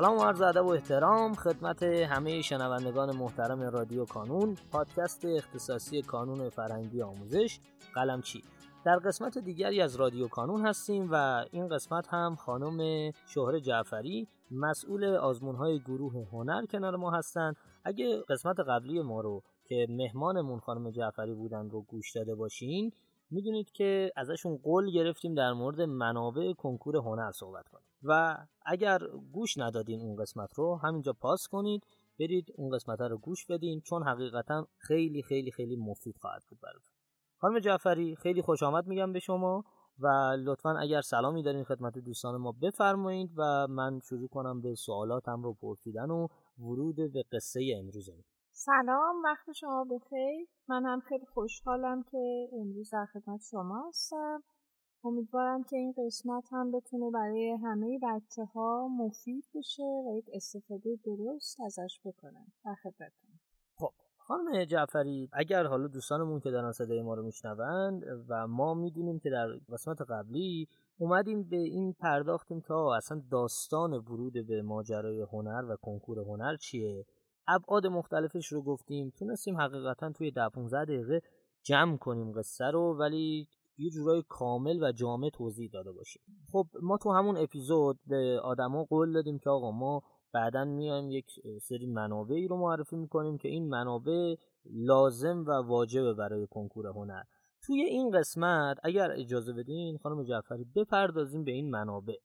سلام و عرض ادب و احترام خدمت همه شنوندگان محترم رادیو کانون پادکست اختصاصی کانون فرهنگی آموزش قلمچی در قسمت دیگری از رادیو کانون هستیم و این قسمت هم خانم شهر جعفری مسئول آزمون های گروه هنر کنار ما هستند اگه قسمت قبلی ما رو که مهمانمون خانم جعفری بودن رو گوش داده باشین می‌دونید که ازشون قول گرفتیم در مورد منابع کنکور هنر صحبت کنیم. و اگر گوش ندادین اون قسمت رو همینجا پاس کنید برید اون قسمت رو گوش بدین چون حقیقتا خیلی خیلی خیلی مفید خواهد بود براتون. خانم جعفری خیلی خوش آمد میگم به شما و لطفا اگر سلامی دارین خدمت دوستان ما بفرمایید و من شروع کنم به سوالاتم رو پرسیدن و ورود به قصه امروزمون. سلام وقت شما بخیر. من هم خیلی خوشحالم که امروز در خدمت شما هستم. امیدوارم که این قسمت هم بتونه برای همه بچه ها مفید بشه و یک استفاده درست ازش بکنن. در خدمتتون. خب خانم جعفری اگر حالا دوستانمون که دارن صدای ما رو میشنوند و ما می‌دونیم که در قسمت قبلی اومدیم به این پرداختیم که اصلا داستان ورود به ماجرای هنر و کنکور هنر چیه؟ ابعاد مختلفش رو گفتیم تونستیم حقیقتا توی ده 15 دقیقه جمع کنیم قصه رو ولی یه جورای کامل و جامع توضیح داده باشیم خب ما تو همون اپیزود به آدما قول دادیم که آقا ما بعدا میایم یک سری منابعی رو معرفی می‌کنیم که این منابع لازم و واجبه برای کنکور هنر. توی این قسمت اگر اجازه بدین خانم جعفری بپردازیم به این منابع.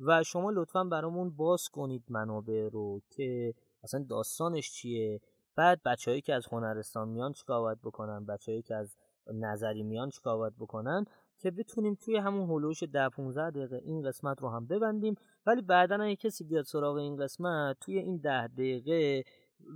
و شما لطفا برامون باز کنید منابع رو که اصلا داستانش چیه. بعد بچههایی که از هنرستان میان چیکار باید بکنن؟ بچههایی که از نظری میان چیکار باید بکنن که بتونیم توی همون هلوش ده 15 دقیقه این قسمت رو هم ببندیم. ولی بعدا اگه کسی بیاد سراغ این قسمت توی این ده دقیقه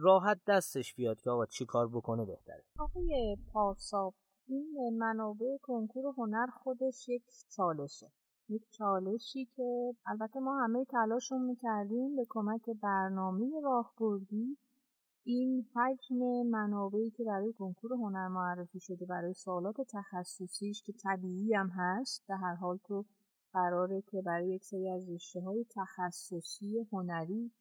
راحت دستش بیاد که آقا چی کار بکنه بهتره. آقای پارسا این منابع کنکور هنر خودش یک چالشه. یک چالشی که البته ما همه تلاشمون می‌کردیم به کمک برنامه راهبردی این حجم منابعی که برای کنکور هنر معرفی شده برای سوالات تخصصیش که طبیعی هم هست به هر حال تو قراره که برای یک سری از رشته های تخصصی هنری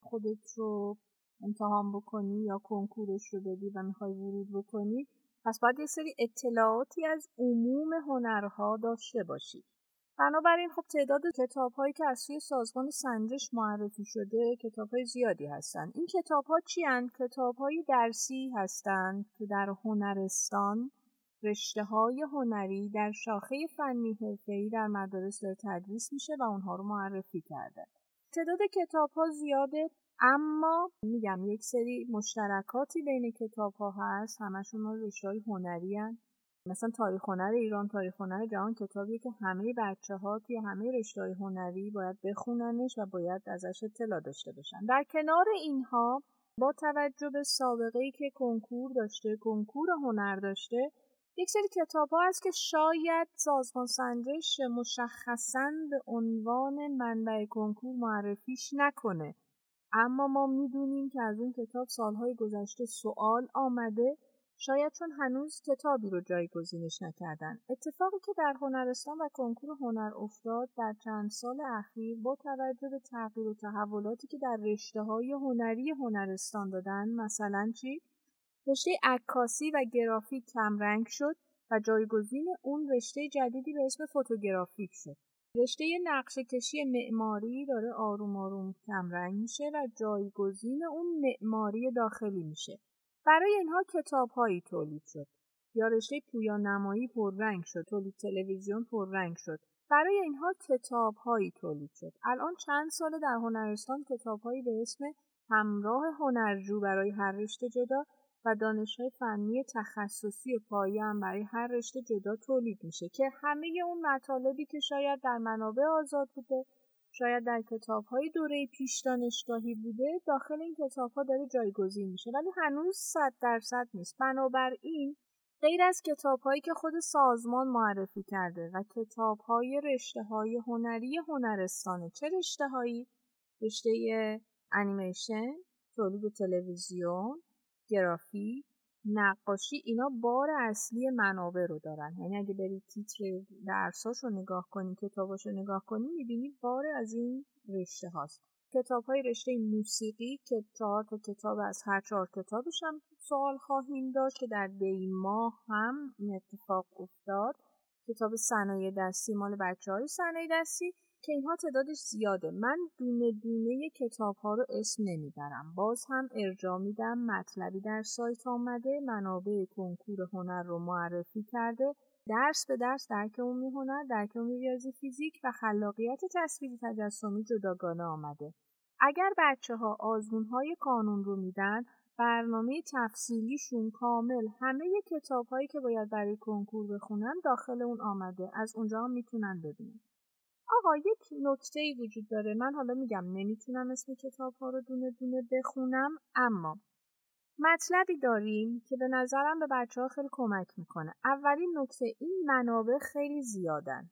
خودت رو امتحان بکنی یا کنکورش رو بدی و می‌خوای ورود بکنی پس باید یه سری اطلاعاتی از عموم هنرها داشته باشی. بنابراین خب تعداد کتاب هایی که از سوی سازمان سنجش معرفی شده کتاب های زیادی هستند این کتاب ها چی کتاب های درسی هستند که در هنرستان رشته های هنری در شاخه فنی حرفه‌ای در مدارس داره تدریس میشه و اونها رو معرفی کرده. تعداد کتاب ها زیاده اما میگم یک سری مشترکاتی بین کتاب ها هست. همشون رشته های هنری مثلا تاریخ هنر ایران تاریخ هنر جهان کتابیه که همه بچه ها توی همه رشته هنری باید بخوننش و باید ازش اطلاع داشته باشن. در کنار اینها با توجه به سابقه ای که کنکور داشته کنکور هنر داشته یک سری کتاب ها هست که شاید سازمان سنجش مشخصا به عنوان منبع کنکور معرفیش نکنه. اما ما می‌دونیم که از اون کتاب سالهای گذشته سوال آمده شاید چون هنوز کتابی رو جایگزینش نکردن. اتفاقی که در هنرستان و کنکور هنر افتاد در چند سال اخیر با توجه به تغییر و تحولاتی که در رشته های هنری هنرستان دادن مثلا چی؟ رشته عکاسی و گرافیک کمرنگ شد و جایگزین اون رشته جدیدی به اسم فوتوگرافیک شد. رشته نقشه کشی معماری داره آروم آروم کمرنگ میشه و جایگزین اون معماری داخلی میشه. برای اینها کتابهایی تولید شد. یا رشته پویان نمایی پررنگ شد تولید تلویزیون پررنگ شد. برای اینها کتابهایی تولید شد. الان چند ساله در هنرستان کتابهایی به اسم همراه هنرجو برای هر رشته جدا و دانشهای فنی تخصصی پایه هم برای هر رشته جدا تولید میشه که همه اون مطالبی که شاید در منابع آزاد بوده شاید در کتاب های دوره پیش دانشگاهی بوده داخل این کتاب ها داره جایگزین میشه ولی هنوز صد درصد نیست بنابراین غیر از کتاب هایی که خود سازمان معرفی کرده و کتاب های رشته های هنری هنرستانه چه رشته هایی؟ رشته انیمیشن، تولید تلویزیون، گرافیک، نقاشی اینا بار اصلی منابع رو دارن. یعنی اگه برید تیتر درساش رو نگاه کنی کتاباش رو نگاه کنی می‌بینی بار از این رشته هاست. کتاب های رشته موسیقی که چهار تا کتاب از هر چهار کتابش هم سوال خواهیم داشت که در دی ماه هم این اتفاق افتاد. کتاب صنایع دستی مال بچه های صنایع دستی که اینها تعدادش زیاده. من دونه دونه کتاب ها رو اسم نمی‌برم. باز هم ارجاع میدم مطلبی در سایت آمده منابع کنکور هنر رو معرفی کرده. درس به درس درک عمومی هنر درک عمومی ریاضی فیزیک و خلاقیت تصویری تجسمی جداگانه آمده. اگر بچه ها آزمون های کانون رو میدن برنامه تفصیلیشون کامل همه کتاب هایی که باید برای کنکور بخونن داخل اون آمده. از اونجا هم می‌تونن ببینن. آقا یک نکته ای وجود داره. من حالا میگم نمی‌تونم اسم کتاب ها رو دونه دونه بخونم اما مطلبی داریم که به نظرم به بچه ها خیلی کمک می‌کنه. اولین نکته این منابع خیلی زیادن.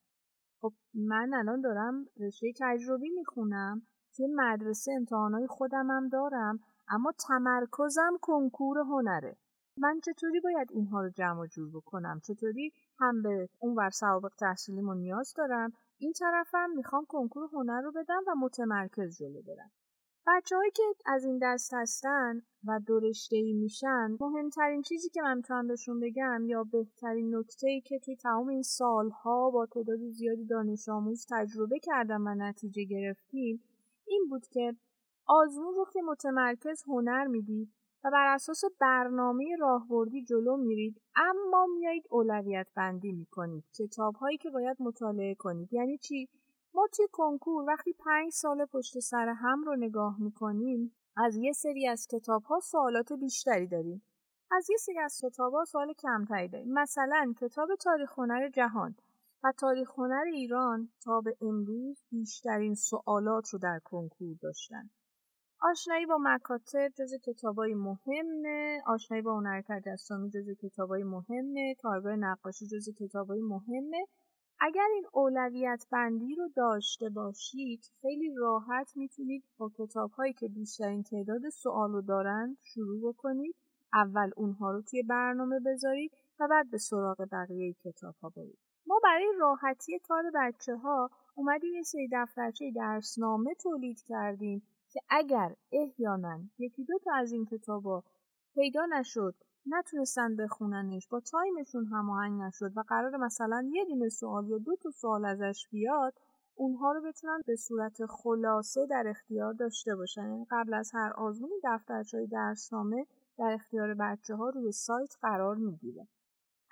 خب من الان دارم رشته تجربی می‌خونم توی مدرسه امتحانای خودم هم دارم اما تمرکزم کنکور هنره. من چطوری باید اینها رو جمع جور بکنم؟ چطوری هم به اون ور سوابق تحصیلیمو نیاز دارم؟ این طرفم می‌خوام کنکور هنر رو بدم و متمرکز جلو برم بچههایی که از این دست هستن و ای میشن مهمترین چیزی که من می‌تونم بهشون بگم یا بهترین نکته ای که توی تمام این سالها با تعداد زیادی دانش آموز تجربه کردم و نتیجه گرفتیم این بود که آزمون رو که متمرکز هنر می‌دید و بر اساس برنامه راهبردی جلو میرید. اما میایید اولویت بندی می‌کنید. کتاب هایی که باید مطالعه کنید. یعنی چی؟ ما توی کنکور وقتی پنج سال پشت سر هم رو نگاه می‌کنیم از یه سری از کتاب ها سوالات بیشتری داریم. از یه سری از کتاب ها سوال کمتری داریم. مثلا کتاب تاریخ هنر جهان. و تاریخ هنر ایران تا به امروز بیشترین سوالات رو در کنکور داشتن. آشنایی با مکاتب جز کتابای مهمه آشنایی با هنر تجسمی جز کتابای مهمه کارگاه نقاشی جز کتابای مهمه. اگر این اولویت بندی رو داشته باشید خیلی راحت می‌تونید با کتاب هایی که بیشترین تعداد سوال رو دارن شروع بکنید. اول اونها رو توی برنامه بذارید و بعد به سراغ بقیه کتاب ها برید. ما برای راحتی کار بچه ها اومدیم یه سری دفترچه درسنامه تولید کردیم. که اگر احیانا یکی دو تا از این کتابا پیدا نشد نتونستن بخوننش با تایمشون هماهنگ نشد و قرار مثلا یه دونه سوال یا دو تا سوال ازش بیاد اونها رو بتونن به صورت خلاصه در اختیار داشته باشن. یعنی قبل از هر آزمونی دفترچه درسنامه در اختیار بچه ها روی سایت قرار می‌گیره.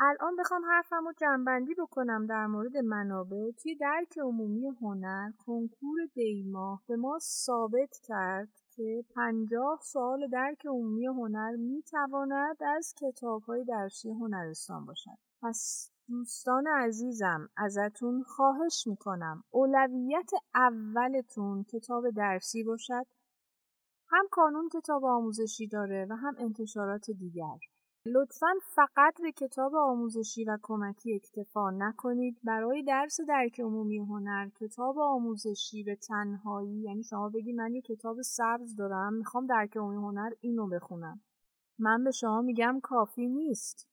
الان بخوام حرفم رو جنبندی بکنم در مورد منابع توی درک عمومی هنر کنکور دیماه به ما ثابت کرد که پنجاه سال درک عمومی هنر می‌تواند از کتاب های درسی هنرستان باشد. پس دوستان عزیزم ازتون خواهش می‌کنم اولویت اولتون کتاب درسی باشد. هم کانون کتاب آموزشی داره و هم انتشارات دیگر. لطفا فقط به کتاب آموزشی و کمکی اکتفا نکنید. برای درس درک عمومی هنر کتاب آموزشی به تنهایی یعنی شما بگی من یه کتاب سبز دارم می‌خوام درک عمومی هنر اینو بخونم. من به شما میگم کافی نیست.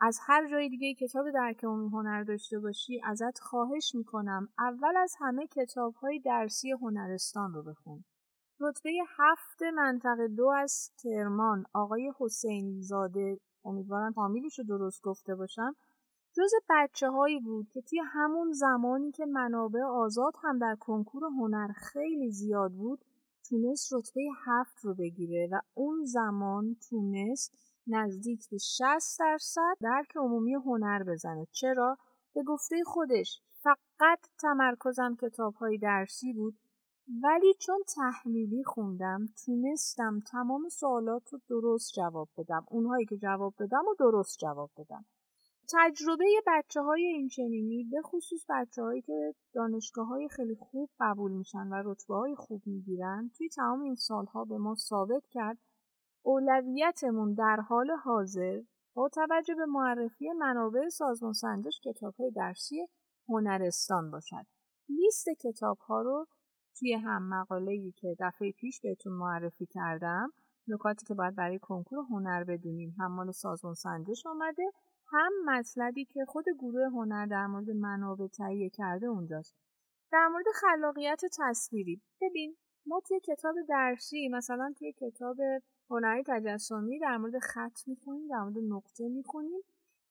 از هر جای دیگه کتاب درک عمومی هنر داشته باشی ازت خواهش می‌کنم اول از همه کتاب های درسی هنرستان رو بخون. رتبه هفت منطقه دو از کرمان. آقای حسین زاده امیدوارم فامیلش رو درست گفته باشم. جز بچه هایی بود که توی همون زمانی که منابع آزاد هم در کنکور هنر خیلی زیاد بود تونست رتبه هفت رو بگیره و اون زمان تونست نزدیک به 60 درصد درک عمومی هنر بزنه. چرا؟ به گفته خودش فقط تمرکزم کتاب های درسی بود. ولی چون تحلیلی خوندم تونستم تمام سوالات رو درست جواب بدم. اونهایی که جواب بدم و درست جواب بدم. تجربه بچه های اینچنینی به خصوص بچه هایی که دانشگاه های خیلی خوب قبول میشن و رتبه های خوب می‌گیرن توی تمام این سالها به ما ثابت کرد اولویتمون در حال حاضر با توجه به معرفی منابع سازمان سنجش کتاب های درسی هنرستان باشد. لیست کتاب ها رو توی هم مقاله ای که دفعه پیش بهتون معرفی کردم نکاتی که باید برای کنکور هنر بدونیم هم مال سازمان سنجش آمده هم مطلبی که خود گروه هنر در مورد منابع تهیه کرده اونجاست. در مورد خلاقیت تصویری ببین ما توی کتاب درسی مثلا توی کتاب هنری تجسمی در مورد خط می‌خونیم در مورد نقطه می‌خونیم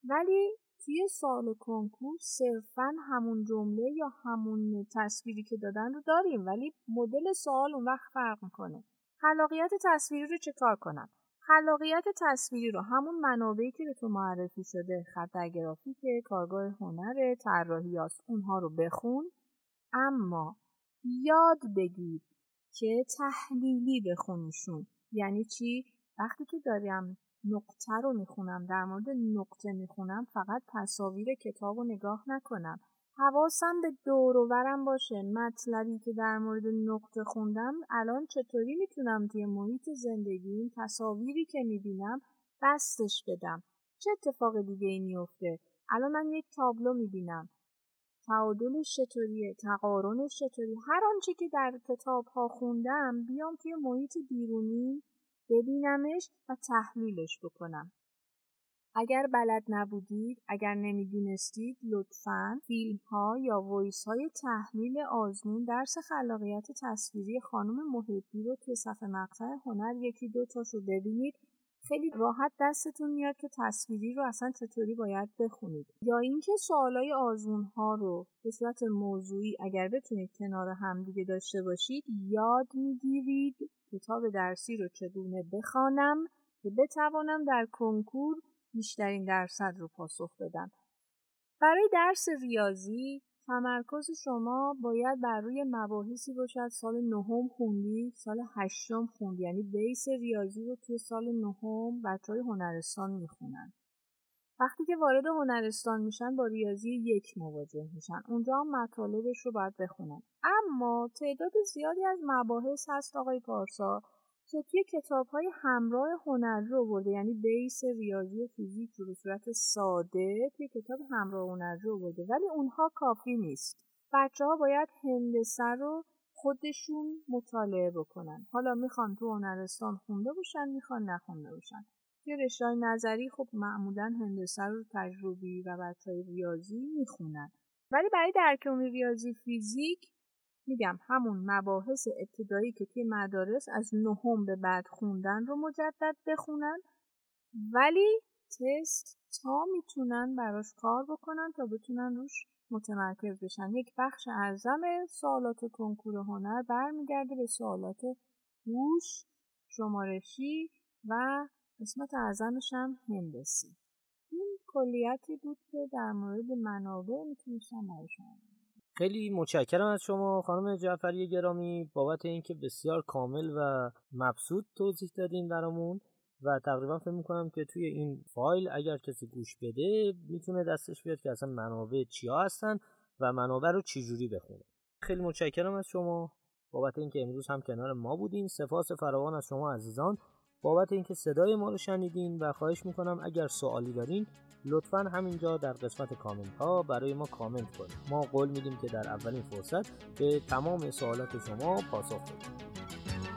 ولی توی سال کنکور صرفا همون جمله یا همون تصویری که دادن رو داریم ولی مدل سوال اون وقت فرق می‌کنه. خلاقیت تصویری رو چه کار کنم؟ خلاقیت تصویری رو همون منابعی که به تو معرفی شده خط گرافیک کارگاه هنر طراحی اونها رو بخون. اما یاد بگیر که تحلیلی بخونیشون. یعنی چی؟ وقتی که داریم نقطه رو می‌خونم. در مورد نقطه می‌خونم فقط تصاویر کتاب رو نگاه نکنم. حواسم به دور باشه. مطلبی که در مورد نقطه خوندم الان چطوری می‌تونم توی محیط زندگیم تصاویری که می‌بینم بستش بدم؟ چه اتفاق دیگه ای میفته الان من یک تابلو می‌بینم. تعادلش چطوریه تقارنش چطوری؟ هر آنچه که در کتاب ها خوندم بیام توی محیط بیرونی ببینمش و تحلیلش بکنم. اگر بلد نبودید اگر نمی‌دونستید لطفا فیلم ها یا ویس های تحلیل آزمون درس خلاقیت تصویری خانم محبی رو توی صفحه مقطع هنر یکی دو تاشو ببینید. خیلی راحت دستتون میاد که تصویری رو اصلا چطوری باید بخونید. یا اینکه سوالای آزمون ها رو به صورت موضوعی اگر بتونید کنار همدیگه داشته باشید یاد می‌گیرید. کتاب درسی رو چگونه بخوانم که بتوانم در کنکور بیشترین درصد رو پاسخ بدم. برای درس ریاضی تمرکز شما باید بر روی مباحثی باشد. سال نهم خوندی سال هشتم خوندی. یعنی بیس ریاضی رو توی سال نهم بچه های هنرستان می‌خونن. وقتی که وارد هنرستان میشن با ریاضی یک مواجه میشن. اونجا هم مطالبش رو باید بخونن. اما تعداد زیادی از مباحث هست آقای پارسا. که توی کتاب های همراه هنر رو برده یعنی بیس ریاضی فیزیک رو به صورت ساده توی کتاب همراه هنر رو برده. ولی اونها کافی نیست. بچه ها باید هندسه رو خودشون مطالعه بکنن. حالا می‌خوان تو هنرستان خونده باشن می‌خوان نخونده باشن. توی رشته نظری خب معمولا هندسه رو تجربی و بچه های ریاضی می‌خونن. ولی برای درک ریاضی فیزیک میگم همون مباحث ابتدایی که توی مدارس از نهم به بعد خوندن رو مجدد بخونن ولی تست تا می‌تونن براش کار بکنن تا بتونن روش متمرکز بشن. یک بخش اعظم سوالات کنکور هنر برمیگرده به سوالات هوش شمارشی و قسمت اعظمش هم هندسی. این کلیتی بود که در مورد منابع می‌تونستم برای شما خیلی متشکرم از شما خانم جعفری گرامی بابت اینکه بسیار کامل و مبسوط توضیح دادین برامون و تقریبا فکر می‌کنم که توی این فایل اگر کسی گوش بده می‌تونه دستش بیاد که اصلا منابع چیا هستن و منابع رو چجوری بخونه. خیلی متشکرم از شما. بابت اینکه امروز هم کنار ما بودین. سپاس فراوان از شما عزیزان. بابت اینکه صدای ما رو شنیدین و خواهش می‌کنم اگر سوالی دارین لطفا همینجا در قسمت کامنت ها برای ما کامنت کنید. ما قول میدیم که در اولین فرصت به تمام سوالات شما پاسخ بدیم.